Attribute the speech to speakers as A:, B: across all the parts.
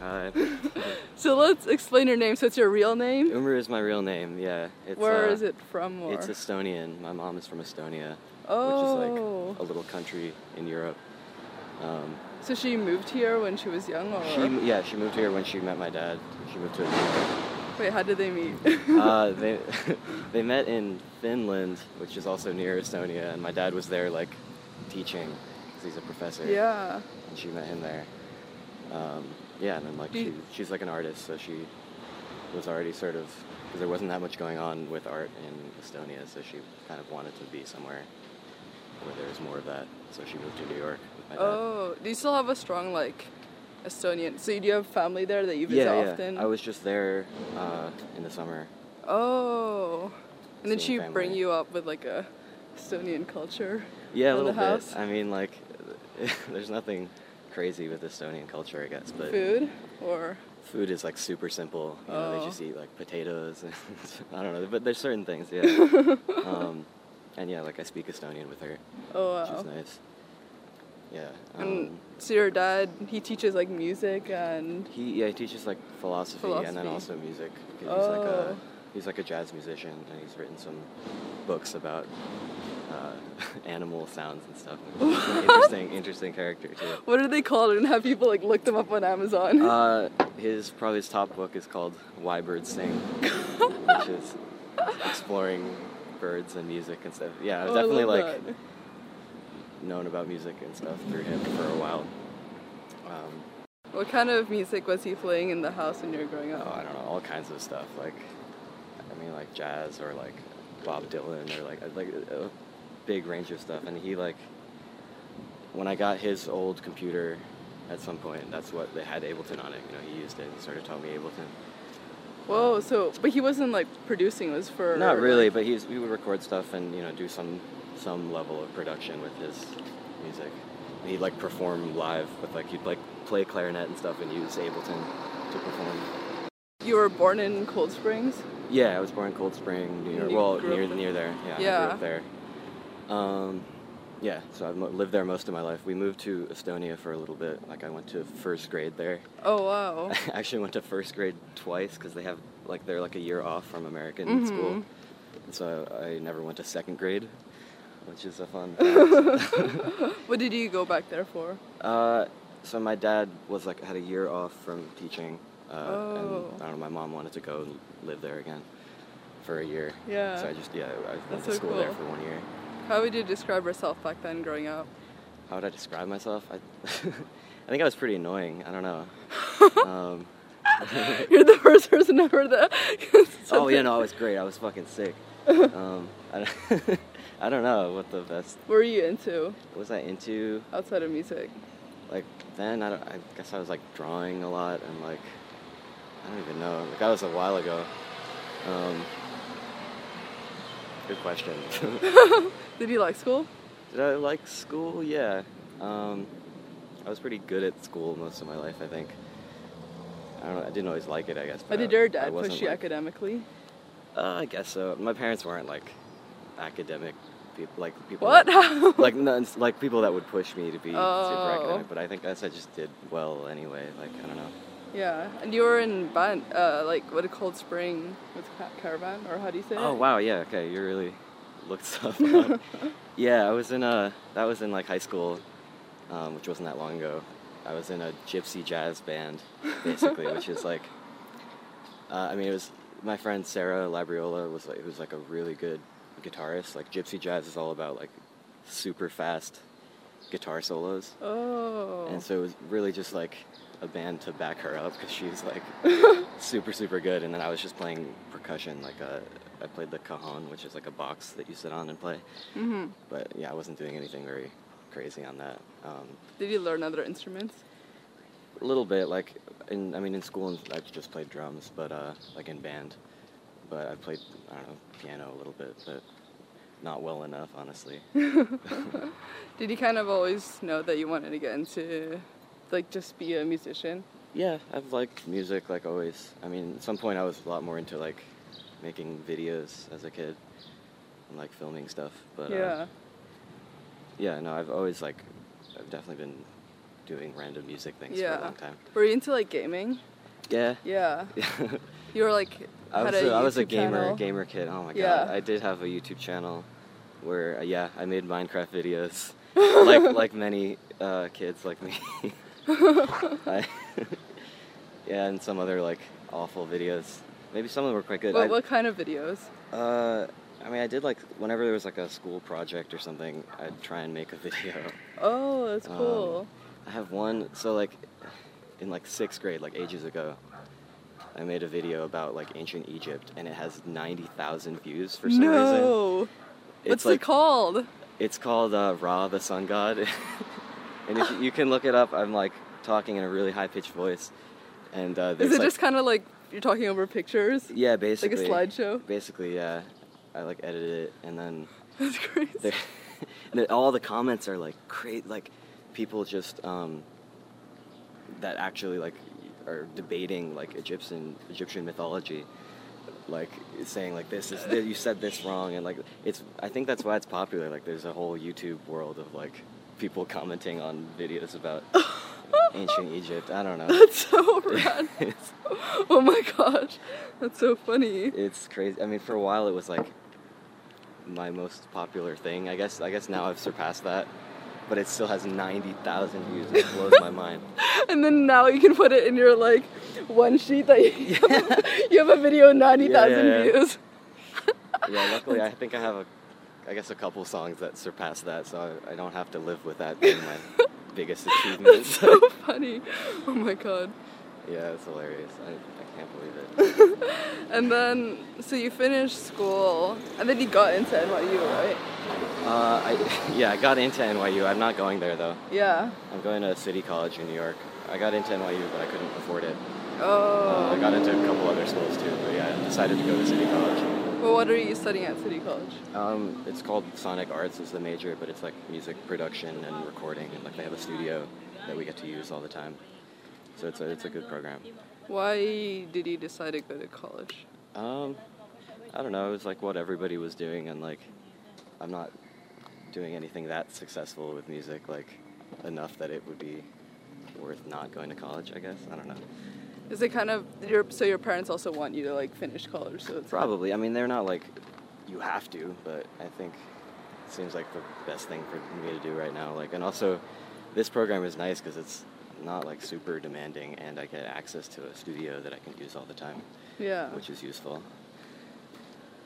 A: Hi.
B: So let's explain your name. So it's your real name?
A: Umru is my real name. Yeah. It's,
B: Where
A: uh,
B: is it from? Or?
A: It's Estonian. My mom is from Estonia,
B: oh.
A: which is like a little country in Europe. Um,
B: So she moved here when she was young, or
A: she, yeah, she moved here when she met my dad. She moved to. America.
B: wait, how did they meet?
A: uh, they they met in Finland, which is also near Estonia, and my dad was there like teaching because he's a professor.
B: yeah.
A: And she met him there. Um, yeah, and then like she, she's like an artist, so she was already sort of because there wasn't that much going on with art in Estonia, so she kind of wanted to be somewhere where there was more of that. So she moved to New York with my dad.
B: Oh, do you still have a strong like Estonian? So do you have family there that you visit
A: yeah,
B: often?
A: yeah. I was just there uh, in the summer.
B: Oh, and then she bring you up with like a Estonian culture.
A: Yeah, a little bit. I mean, like, there's nothing crazy with Estonian culture, I guess, but
B: Food or
A: food is like super simple. You know,
B: Oh.
A: they just eat like potatoes and I don't know, but there's certain things, yeah. um, and yeah, like I speak Estonian with her,
B: oh
A: which
B: wow.
A: is nice. Yeah.
B: And
A: Um,
B: so your dad he teaches like music and
A: he yeah he teaches like philosophy, and then
B: Philosophy.
A: also music. 'cause He's like
B: Oh.
A: a he's like a jazz musician, and he's written some books about uh, animal sounds and stuff. Interesting interesting character too.
B: what are they called? And have people like look them up on Amazon?
A: Uh, his probably his top book is called Why Birds Sing, which is exploring birds and music and stuff. Yeah, I've
B: Oh,
A: definitely like
B: that.
A: known about music and stuff through him for a while. Um,
B: What kind of music was he playing in the house when you were growing up? oh?
A: I don't know, all kinds of stuff. Like, I mean, like jazz or like Bob Dylan or like like a big range of stuff. And he like, when I got his old computer, at some point, that's what they had Ableton on it. You know, he used it. He of taught me Ableton.
B: Whoa, so but he wasn't like producing. It was for
A: Not really, but he's we would record stuff and you know do some some level of production with his music. He'd like perform live with like he'd like play clarinet and stuff and use Ableton to perform.
B: You were born in Cold Springs.
A: Yeah, I was born in Cold Spring, New York. Well, near near there. Yeah, I
B: Yeah.
A: grew up there. Um, yeah, so I've lived there most of my life. We moved to Estonia for a little bit. Like I went to first grade there.
B: Oh wow.
A: I actually went to first grade twice because they have like they're like a year off from American school.
B: Mhm.
A: So I never went to second grade, which is a fun.
B: what did you go back there for?
A: uh, so my dad was like had a year off from teaching, uh,
B: Oh.
A: and I don't know. My mom wanted to go and live there again for a year.
B: Yeah.
A: So I just yeah I went
B: That's
A: to
B: so
A: school there for one year.
B: How would you describe yourself back then, growing up?
A: How would I describe myself? I, I think I was pretty annoying. I don't know. Um,
B: You're the first person ever that.
A: oh yeah, no, I was great. I was fucking sick. Um, I, don't, I don't know what the best.
B: What were you into
A: What was I into?
B: outside of music?
A: Like then, I, I guess I was like drawing a lot and like I don't even know. That was a while ago. Um, good question.
B: Did you like school?
A: Did I like school? Yeah. Um, I was pretty good at school most of my life. I think. I don't know. I didn't always like it. I guess. But
B: did
A: I-
B: your dad push you
A: like-
B: academically?
A: Uh, I guess so. My parents weren't like academic people, like people.
B: What?
A: That, like no, like people that would push me to be
B: Oh.
A: super academic. But I think I I just did well anyway. Like I don't know.
B: Yeah, and you were in band, uh, like what a Cold Spring with Caravan, or how do you say
A: Oh wow, yeah. Okay, you really looked stuff up. yeah, I was in a. That was in like high school, um, which wasn't that long ago. I was in a gypsy jazz band, basically, which is like. Uh, I mean, it was my friend Sarah Labriola was like who's like a really good guitarist. Like gypsy jazz is all about like super fast guitar solos,
B: Oh.
A: and so it was really just like a band to back her up because she's like super super good. And then I was just playing percussion, like uh, I played the cajon, which is like a box that you sit on and play.
B: hmm
A: But yeah, I wasn't doing anything very crazy on that. Um,
B: Did you learn other instruments?
A: a little bit, like in I mean in school I just played drums, but uh, like in band, but I played I don't know piano a little bit, but not well enough, honestly.
B: Did you kind of always know that you wanted to get into, like, just be a musician?
A: Yeah, I've liked music like always. I mean, at some point I was a lot more into like making videos as a kid and like filming stuff. But
B: yeah.
A: uh, yeah, no, I've always like I've definitely been doing random music things for a long time.
B: Were you into like gaming?
A: Yeah.
B: Yeah. You were like
A: I was
B: a
A: a, I was a gamer
B: channel.
A: gamer kid. Oh my god. I did have a YouTube channel where uh, yeah, I made Minecraft videos like like many uh, kids like me. I, yeah, and some other like awful videos. Maybe some of them were quite good.
B: What,
A: I,
B: what kind of videos?
A: Uh, I mean, I did like whenever there was like a school project or something, I'd try and make a video.
B: Oh, that's
A: Um,
B: cool.
A: I have one. So like, in like sixth grade, like ages ago, I made a video about like ancient Egypt, and it has ninety thousand views for some reason.
B: no. What's
A: like
B: it called?
A: it's called uh, Ra, the sun god, and if you, can look it up, I'm like talking in a really high pitched voice, and uh,
B: Is it
A: like,
B: just kind of like you're talking over pictures?
A: yeah, basically.
B: Like a slideshow?
A: Basically, yeah. I like edited it, and then
B: That's crazy.
A: and then all the comments are like great like people just um that actually like are debating like egyptian egyptian mythology like saying like this is you said this wrong and like it's i think that's why it's popular like there's a whole youtube world of like people commenting on videos about ancient egypt i don't know
B: That's so rad. Oh my gosh. That's so funny.
A: it's crazy i mean for a while it was like my most popular thing i guess i guess now i've surpassed that but it still has 90,000 views it blows my mind
B: And then now you can put it in your like one sheet that you, have, you have a video 90,000
A: Yeah, yeah, yeah.
B: views.
A: yeah luckily i think i have a i guess a couple songs that surpass that so i, I don't have to live with that being my biggest achievement
B: That's so funny. Oh my god.
A: yeah it's hilarious I, I can't believe it
B: And then, so you finished school, and then you got into NYU, right?
A: uh, I, yeah i got into nyu i'm not going there though
B: Yeah.
A: i'm going to city college in new york i got into nyu but i couldn't afford it
B: Oh.
A: uh, i got into a couple other schools too but yeah i decided to go to city college
B: Well, what are you studying at City College?
A: Um, it's called Sonic Arts is the major, but it's like music production and recording, and like they have a studio that we get to use all the time. So it's a it's a good program.
B: Why did you decide to go to college?
A: Um, I don't know. It was like what everybody was doing, and like I'm not doing anything that successful with music, like enough that it would be worth not going to college. I guess I don't know.
B: Is it kind of your so your parents also want you to like finish college? So it's
A: Probably. I mean, they're not like you have to, but I think it seems like the best thing for me to do right now. Like, and also, this program is nice because it's not like super demanding, and I get access to a studio that I can use all the time,
B: yeah.
A: which is useful.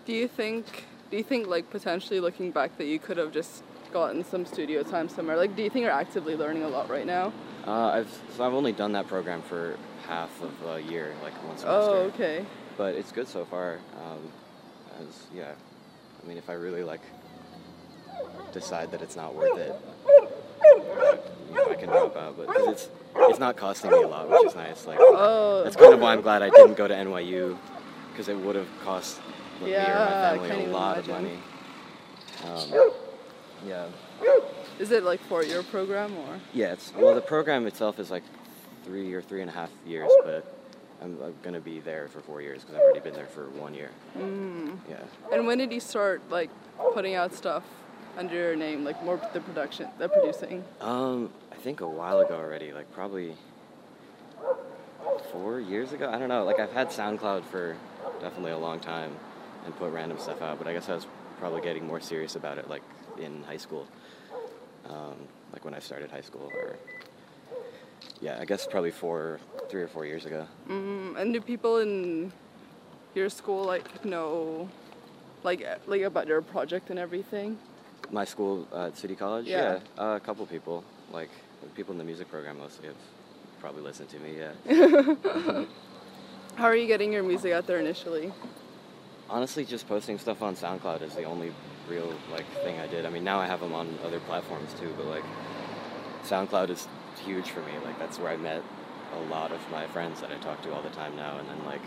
B: Do you think do you think like potentially looking back that you could have just gotten some studio time somewhere? Like, do you think you're actively learning a lot right now?
A: Uh, I've so I've only done that program for half of a year, like one semester.
B: Oh, okay.
A: But it's good so far. Um, as yeah, I mean, if I really like decide that it's not worth it, you know, I can drop out. But 'cause it's it's not costing me a lot, which is nice. Like
B: Oh,
A: that's kind of why I'm glad I didn't go to NYU, because it would have cost me or my family a lot of money. Um, yeah.
B: is it like for your program or?
A: Yeah, it's well the program itself is like three or three and a half years, but I'm, I'm gonna be there for four years because I've already been there for one year.
B: Mm.
A: Yeah.
B: And when did you start like putting out stuff under your name, like more the production, the producing?
A: Um, I think a while ago already, like probably four years ago. I don't know. Like I've had SoundCloud for definitely a long time and put random stuff out, but I guess I was probably getting more serious about it like in high school. Um, like when I started high school, or yeah, I guess probably four, three or four years ago.
B: Mm, and do people in your school like know, like like about your project and everything?
A: My school uh, at City College.
B: Yeah.
A: uh, a couple people, like people in the music program mostly, have probably listened to me. Yeah.
B: How are you getting your music out there initially?
A: Honestly, just posting stuff on SoundCloud is the only real like thing I did. I mean, now I have them on other platforms too, but like SoundCloud is huge for me. Like that's where I met a lot of my friends that I talk to all the time now, and then like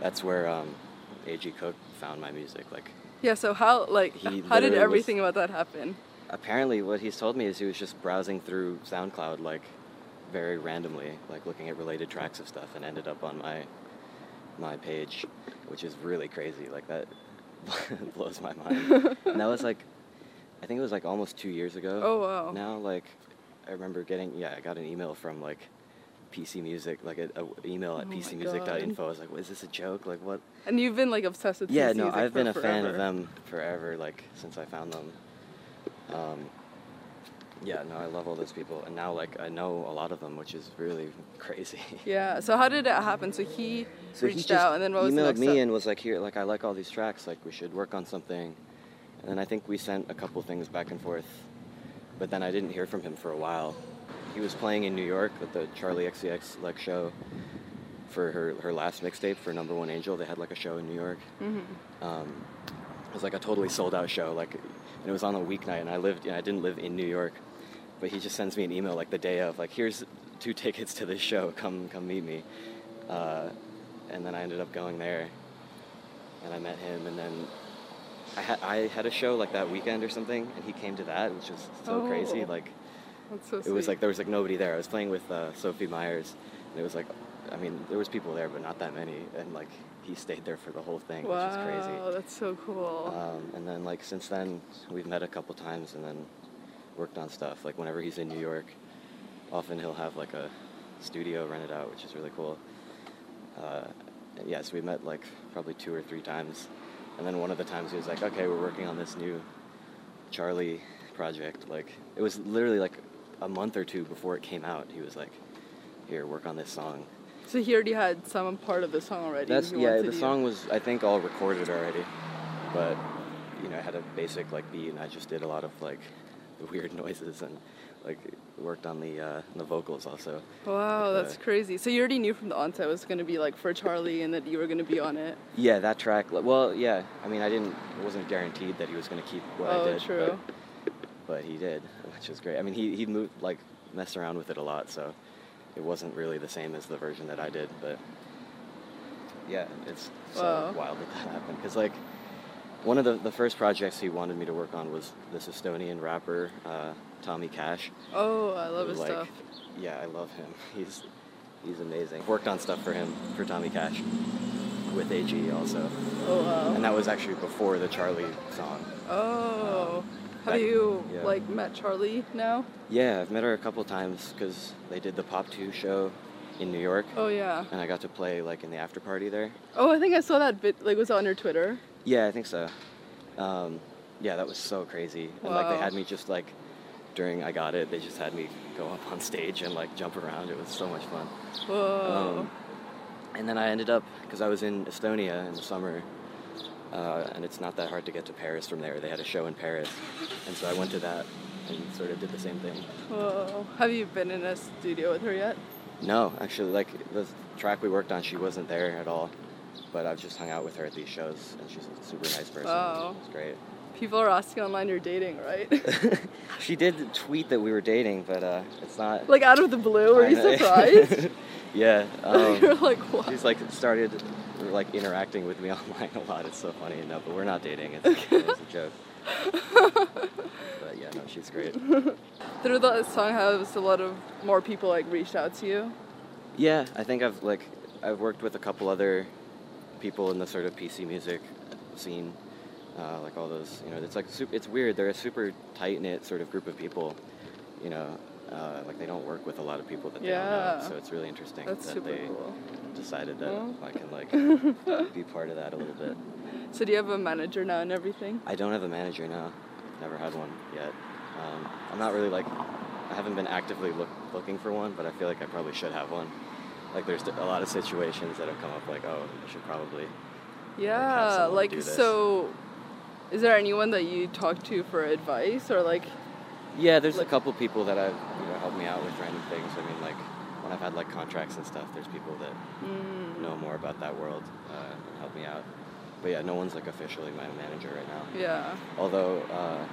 A: that's where um, AG Cook found my music. Like
B: Yeah. So how like how did
A: literally was-
B: everything about that happen?
A: apparently what he's told me is he was just browsing through SoundCloud like very randomly, like looking at related tracks of stuff and ended up on my my page, which is really crazy. Like that blows my mind. and that was like I think it was like almost 2 years ago.
B: Oh wow.
A: Now like I remember getting yeah, I got an email from like PC Music, like a, a email at
B: Oh
A: pcmusic.info. I was like, "Was this a joke? Like what?"
B: And you've been like obsessed with
A: Yeah,
B: PC
A: no,
B: music
A: I've been a fan of them forever, like since I found them. Um, yeah, no, I love all those people, and now like I know a lot of them, which is really crazy.
B: Yeah. So how did it happen? So he
A: So
B: reached
A: he
B: out, and then what was the
A: emailed
B: next
A: me and was like, "Here, like I like all these tracks, like we should work on something." And then I think we sent a couple things back and forth, but then I didn't hear from him for a while. He was playing in New York at the Charli XCX like show for her her last mixtape for Number One Angel. They had like a show in New York.
B: Mhm.
A: Um, it was like a totally sold out show, like, and it was on a weeknight, and I lived, you know, I didn't live in New York, but he just sends me an email like the day of, like, here's two tickets to this show, come, come meet me, uh, and then I ended up going there, and I met him, and then I had I had a show like that weekend or something, and he came to that, which was so crazy,
B: Oh.
A: like.
B: That's so
A: It was like there was like nobody there. I was playing with uh, Sophie Meiers, and it was like, I mean, there was people there, but not that many, and like he stayed there for the whole thing,
B: wow,
A: which is crazy.
B: Oh that's so cool.
A: Um, and then like since then, we've met a couple times, and then worked on stuff. Like whenever he's in New York, often he'll have like a studio rented out, which is really cool. Uh, yeah, so we met like probably two or three times, and then one of the times he was like, "Okay, we're working on this new Charli project." Like it was literally like a month or two before it came out. He was like, "Here, work on this song."
B: so he already had some part of the song already.
A: That's yeah. The song was I think all recorded already, but you know I had a basic like beat and I just did a lot of like the weird noises and like worked on the uh, the vocals also.
B: Wow,
A: like,
B: that's
A: uh,
B: crazy. So you already knew from the onset it was going to be like for Charli and that you were going to be on it.
A: Yeah, that track. Well, yeah. I mean, I didn't. It wasn't guaranteed that he was going to keep what
B: oh,
A: I did.
B: true.
A: But, but he did, which is great. I mean, he he moved like messed around with it a lot, so it wasn't really the same as the version that I did. But yeah, it's so
B: Wow.
A: wild that that happened because like one of the the first projects he wanted me to work on was this Estonian rapper uh, Tommy Cash.
B: Oh, I love
A: who,
B: his
A: like,
B: stuff.
A: Yeah, I love him. He's he's amazing. Worked on stuff for him for Tommy Cash with AG also.
B: Oh wow.
A: And that was actually before the Charli song.
B: oh. Have
A: that-
B: you
A: yeah.
B: like met Charli now?
A: Yeah, I've met her a couple times because they did the Pop 2 show in New York.
B: Oh yeah.
A: And I got to play like in the after party there.
B: Oh, I think I saw that bit. Like, was on your Twitter?
A: Yeah, I think so. Um, yeah, that was so crazy. And like they had me just like during I got it, they just had me go up on stage and like jump around. It was so much fun.
B: Whoa.
A: Um, and then I ended up because I was in Estonia in the summer, uh, and it's not that hard to get to Paris from there. They had a show in Paris, and so I went to that and sort of did the same thing.
B: Whoa. Have you been in a studio with her yet?
A: No, actually, like the track we worked on, she wasn't there at all. But I've just hung out with her at these shows, and she's a super nice person.
B: Wow.
A: It's great.
B: People are asking online you're dating, right?
A: she did tweet that we were dating, but uh, it's not.
B: like out of the blue, were you surprised?
A: yeah. Um,
B: you're like, what?
A: She's like started like interacting with me online a lot. It's so funny. No, but we're not dating. It's, it's a joke. but yeah, no, she's great.
B: Through the song, has a lot of more people like reached out to you.
A: Yeah, I think I've like I've worked with a couple other people in the sort of PC music scene. Uh, like all those, you know, it's like super, it's weird. They're a super tight knit sort of group of people. You know, uh, like they don't work with a lot of people that they don't
B: Yeah.
A: know. So it's really interesting
B: That's
A: that they
B: cool.
A: decided that
B: Well.
A: I can like be part of that a little bit.
B: So do you have a manager now and everything?
A: I don't have a manager now. Never had one yet. Um, I'm not really like, I haven't been actively look, looking for one, but I feel like I probably should have one. Like there's a lot of situations that have come up like, oh, I should probably.
B: Yeah,
A: someone
B: like so. Is there anyone that you talk to for advice or like?
A: Yeah, there's
B: Like-
A: a couple people that have you know helped me out with random things. I mean, like when I've had like contracts and stuff, there's people that
B: Mm,
A: know more about that world uh, and help me out. But yeah, no one's like officially my manager right now.
B: yeah.
A: Although uh,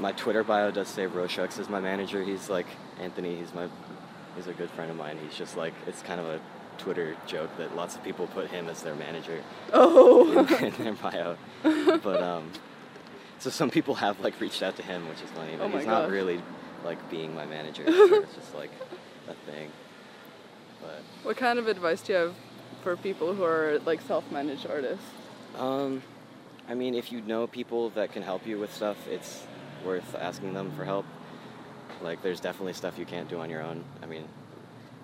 A: my Twitter bio does say Roshux is my manager. He's like Anthony. He's my he's a good friend of mine. He's just like it's kind of a Twitter joke that lots of people put him as their manager
B: Oh.
A: in, in their bio. But um, so some people have like reached out to him, which is funny. But
B: Oh
A: he's not really like being my manager. it's just like a thing. But
B: what kind of advice do you have for people who are like self-managed artists?
A: Um, I mean, if you know people that can help you with stuff, it's worth asking them for help. Like, there's definitely stuff you can't do on your own. I mean,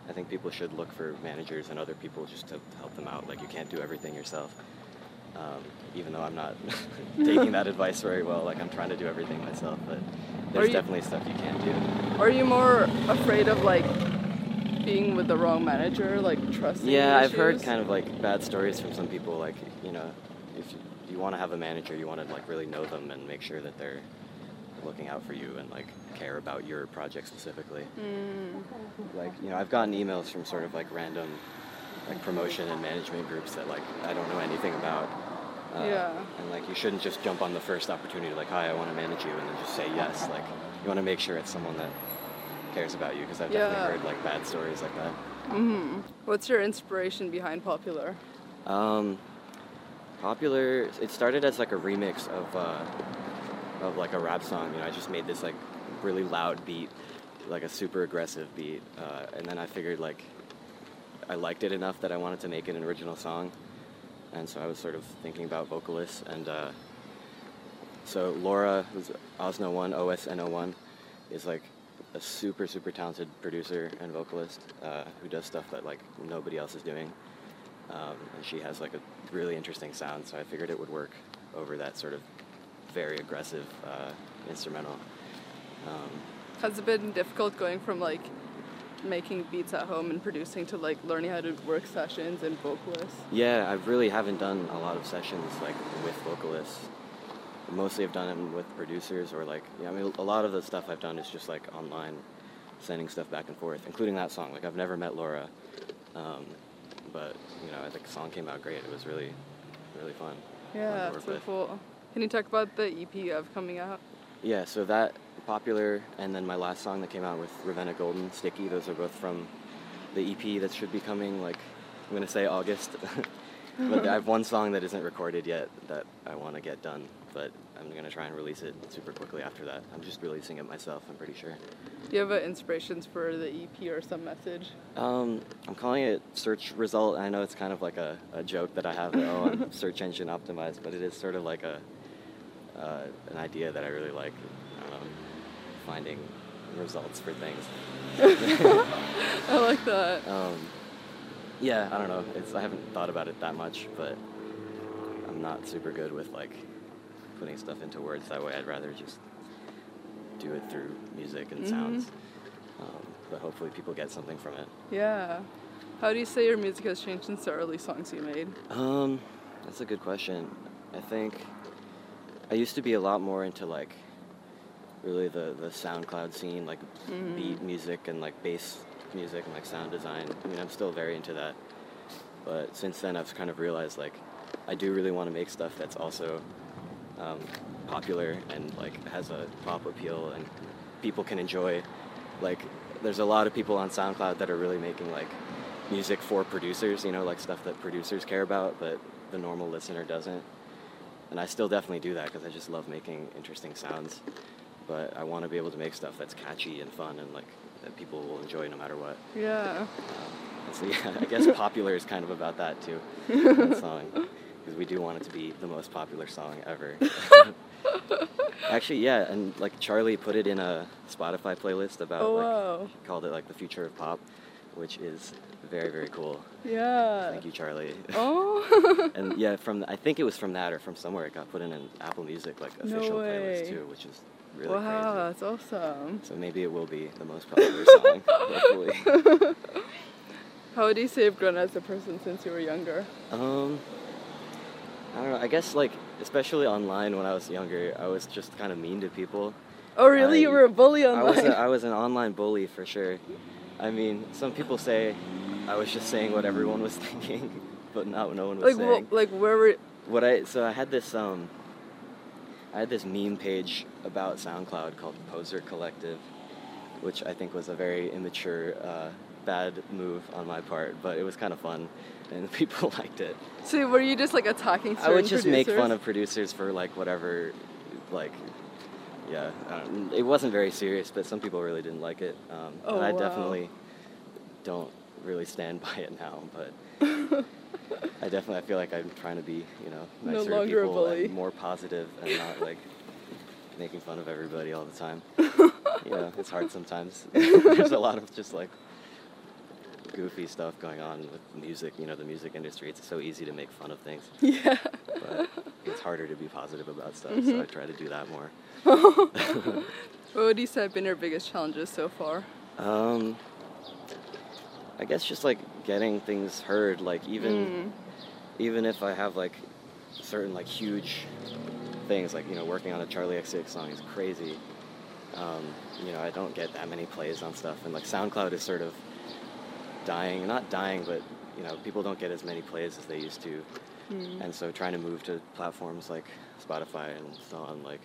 A: I think people should look for managers and other people just to help them out. Like, you can't do everything yourself. Um, even though I'm not taking that advice very well, like I'm trying to do everything myself, but there's
B: you-
A: definitely stuff you can't do.
B: Are you more afraid of like being with the wrong manager, like trusting?
A: Yeah, I've heard kind of like bad stories from some people. Like, you know, if you, you want to have a manager, you want to like really know them and make sure that they're looking out for you and like care about your project specifically.
B: Mm.
A: Like, you know, I've gotten emails from sort of like random like promotion and management groups that like I don't know anything about. Uh,
B: Yeah.
A: And like you shouldn't just jump on the first opportunity like, hi, I want to manage you, and then just say yes. Like, you want to make sure it's someone that cares about you because I've
B: Yeah.
A: definitely heard like bad stories like that.
B: hmm What's your inspiration behind Popular?
A: Um, popular. It started as like a remix of uh, of like a rap song. You know, I just made this like really loud beat, like a super aggressive beat, uh, and then I figured like I liked it enough that I wanted to make it an original song, and so I was sort of thinking about vocalists and. Uh, so Laura, who's Osno One, OSNO One, is like a super super talented producer and vocalist uh, who does stuff that like nobody else is doing um, and she has like a really interesting sound. So I figured it would work over that sort of very aggressive uh, instrumental. Um,
B: Has it been difficult going from like making beats at home and producing to like learning how to work sessions and vocalists?
A: yeah, I really haven't done a lot of sessions like with vocalists. Mostly, I've done them with producers or like yeah. I mean, a lot of the stuff I've done is just like online, sending stuff back and forth, including that song. Like I've never met Laura, um, but you know, I think the song came out great. It was really, really fun. fun
B: Yeah,
A: work
B: so cool. Can you talk about the EP have coming out?
A: Yeah, so that popular, and then my last song that came out with Ravenna Golden, Sticky. Those are both from the EP that should be coming. Like I'm gonna say August, but I have one song that isn't recorded yet that I want to get done. But I'm gonna try and release it super quickly after that. I'm just releasing it myself. I'm pretty sure.
B: Do you have uh, inspirations for the EP or some message?
A: Um, I'm calling it search result. I know it's kind of like a, a joke that I have. That, oh, I'm search engine optimized, but it is sort of like a uh, an idea that I really like. I finding results for things.
B: I like that.
A: Um, yeah, I don't know. It's I haven't thought about it that much, but I'm not super good with like putting stuff into words that way. I'd rather just do it through music and sounds. Um, but hopefully people get something from it.
B: Yeah. How do you say your music has changed since the early songs you made?
A: Um, that's a good question. I think I used to be a lot more into like really the the SoundCloud scene, like beat music and like bass music and like sound design. I mean, I'm still very into that. But since then, I've kind of realized like I do really want to make stuff that's also um, popular and like has a pop appeal and people can enjoy. Like, there's a lot of people on SoundCloud that are really making like music for producers, you know, like stuff that producers care about, but the normal listener doesn't. And I still definitely do that because I just love making interesting sounds. But I want to be able to make stuff that's catchy and fun and like that people will enjoy no matter what.
B: Yeah.
A: Um, so yeah, I guess popular is kind of about that too. that song, because we do want it to be the most popular song ever. Actually, yeah, and like Charli put it in a Spotify playlist about
B: Oh,
A: like
B: wow.
A: called it like the future of pop, which is very very cool.
B: Yeah.
A: Thank you, Charli.
B: Oh.
A: and yeah, from I think it was from that or from somewhere it got put in an Apple Music like official
B: way.
A: playlist too, which is really
B: wow,
A: crazy.
B: that's awesome.
A: So maybe it will be the most popular song, hopefully.
B: How would you say you've grown as a person since you were younger?
A: Um, I don't know. I guess like especially online when I was younger, I was just kind of mean to people.
B: Oh, really? you were a bully online.
A: I was a, I was an online bully for sure. I mean, some people say I was just saying what everyone was thinking, but not no one was
B: like,
A: saying.
B: wh- like where were?
A: what I so I had this um I had this meme page about SoundCloud called Poser Collective, which I think was a very immature uh, bad move on my part, but it was kind of fun, and people liked it.
B: So were you just like attacking
A: I would just make fun of producers for like whatever, like, yeah. It wasn't very serious, but some people really didn't like it. Um,
B: Oh,
A: and I
B: wow.
A: definitely don't really stand by it now, but I definitely I feel like I'm trying to be, you know,
B: No
A: nicer to
B: longer a
A: people and more positive and not like making fun of everybody all the time. you know, it's hard sometimes. There's a lot of just like goofy stuff going on with music, you know, the music industry. It's so easy to make fun of things
B: Yeah.
A: but it's harder to be positive about stuff,
B: Mm-hmm.
A: so I try to do that more.
B: What would you say have been your biggest challenges so far?
A: Um, I guess just like getting things heard, like even
B: Mm.
A: even if I have like certain like huge things, like you know, working on a Charli XCX song is crazy. Um, you know, I don't get that many plays on stuff, and like SoundCloud is sort of dying, not dying, but you know, people don't get as many plays as they used to.
B: Mm.
A: And so trying to move to platforms like Spotify and so on, like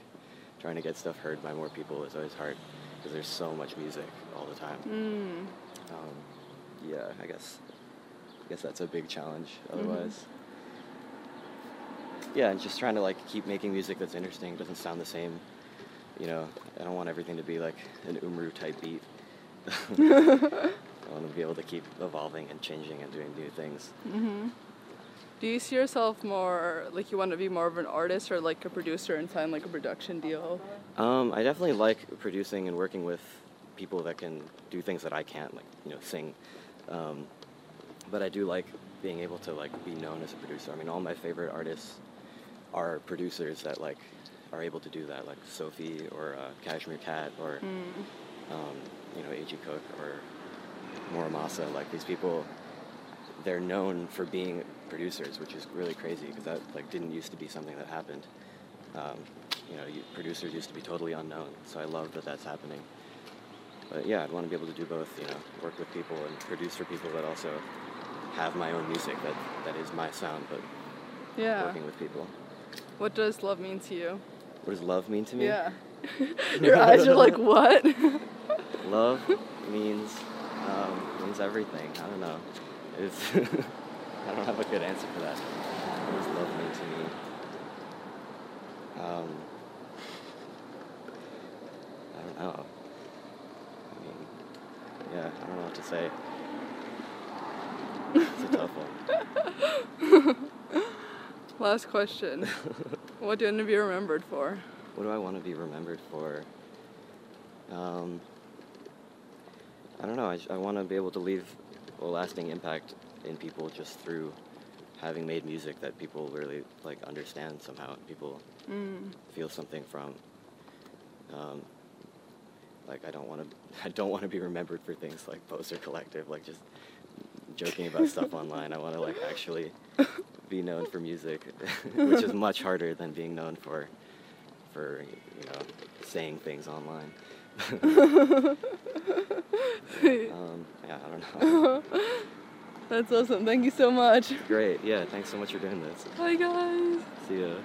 A: trying to get stuff heard by more people is always hard because there's so much music all the time.
B: Mm.
A: Um, yeah, I guess I guess that's a big challenge. Otherwise, yeah, and just trying to like keep making music that's interesting, doesn't sound the same. You know, I don't want everything to be like an Umru type beat. Be able to keep evolving and changing and doing new things.
B: hmm Do you see yourself more like you want to be more of an artist or like a producer and sign like a production deal?
A: Um, I definitely like producing and working with people that can do things that I can't, like you know, sing. Um, but I do like being able to like be known as a producer. I mean, all my favorite artists are producers that like are able to do that, like Sophie or uh, Cashmere Cat or
B: Mm.
A: um, you know, A.G. Cook or Mura Masa. Like these people, they're known for being producers, which is really crazy because that like didn't used to be something that happened. Um, you know, you, producers used to be totally unknown. So I love that that's happening. But yeah, I'd want to be able to do both. You know, work with people and produce for people, but also have my own music that that is my sound, but
B: Yeah.
A: working with people.
B: What does love mean to you?
A: What does love mean to me?
B: Yeah. Your eyes are like what?
A: Love means um, means everything. I don't know. It's I don't have a good answer for that. What does love mean to me? Um, I don't know. I mean, yeah, I don't know what to say. It's a tough one.
B: Last question. what do you want to be remembered for?
A: What do I want to be remembered for? Um, I don't know. I, I want to be able to leave a lasting impact in people just through having made music that people really like understand somehow. and People
B: Mm.
A: feel something from. Um, like I don't want to. I don't want to be remembered for things like Poster Collective, like just joking about stuff online. I want to like actually be known for music, which is much harder than being known for, for you know, saying things online. Um, yeah, I don't know.
B: That's awesome. Thank you so much.
A: Great. Yeah. Thanks so much for doing this.
B: Bye guys.
A: See ya.